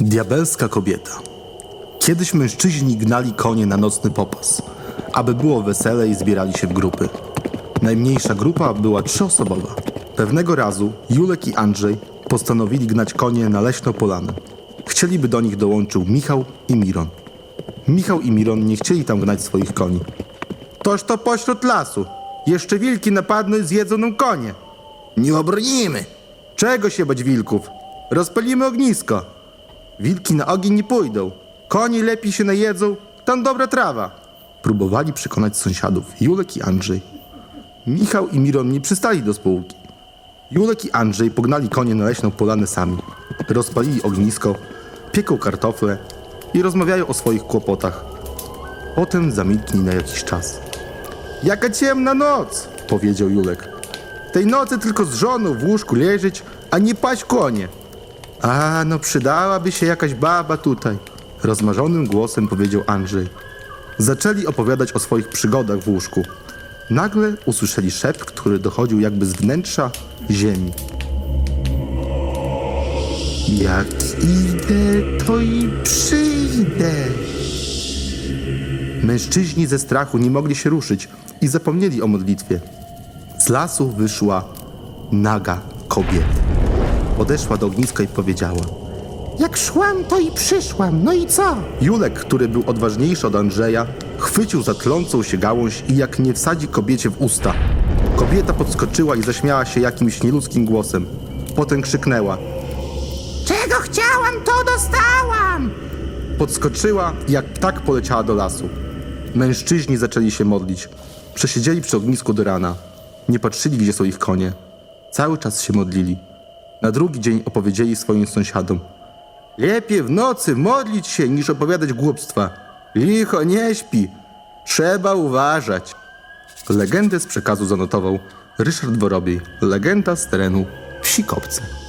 Diabelska kobieta. Kiedyś mężczyźni gnali konie na nocny popas. Aby było wesele i zbierali się w grupy. Najmniejsza grupa była trzyosobowa. Pewnego razu Julek i Andrzej postanowili gnać konie na leśną polanę. Chcieliby do nich dołączył Michał i Miron. Michał i Miron nie chcieli tam gnać swoich koni. Toż to pośród lasu. Jeszcze wilki napadną i zjedzą nam konie. Nie obronimy. Czego się bać wilków? Rozpalimy ognisko. Wilki na ogień nie pójdą. Koni lepiej się najedzą, tam dobra trawa. Próbowali przekonać sąsiadów Julek i Andrzej. Michał i Miron nie przystali do spółki. Julek i Andrzej pognali konie na leśną polanę sami. Rozpalili ognisko, pieką kartofle i rozmawiają o swoich kłopotach. Potem zamilkli na jakiś czas. Jaka ciemna noc, powiedział Julek. Tej nocy tylko z żoną w łóżku leżeć, a nie paść konie. A, no przydałaby się jakaś baba tutaj, rozmarzonym głosem powiedział Andrzej. Zaczęli opowiadać o swoich przygodach w łóżku. Nagle usłyszeli szept, który dochodził jakby z wnętrza ziemi. Jak idę, to i przyjdę. Mężczyźni ze strachu nie mogli się ruszyć i zapomnieli o modlitwie. Z lasu wyszła naga kobieta. Podeszła do ogniska i powiedziała: Jak szłam, to i przyszłam. No i co? Julek, który był odważniejszy od Andrzeja, chwycił za tlącą się gałąź i jak nie wsadzi kobiecie w usta. Kobieta podskoczyła i zaśmiała się jakimś nieludzkim głosem. Potem krzyknęła. Czego chciałam, to dostałam. Podskoczyła i jak ptak poleciała do lasu. Mężczyźni zaczęli się modlić. Przesiedzieli przy ognisku do rana. Nie patrzyli, gdzie są ich konie. Cały czas się modlili. Na drugi dzień opowiedzieli swoim sąsiadom. Lepiej w nocy modlić się, niż opowiadać głupstwa. Licho nie śpi. Trzeba uważać. Legendę z przekazu zanotował Ryszard Worobiej, legenda z terenu Wsikopce.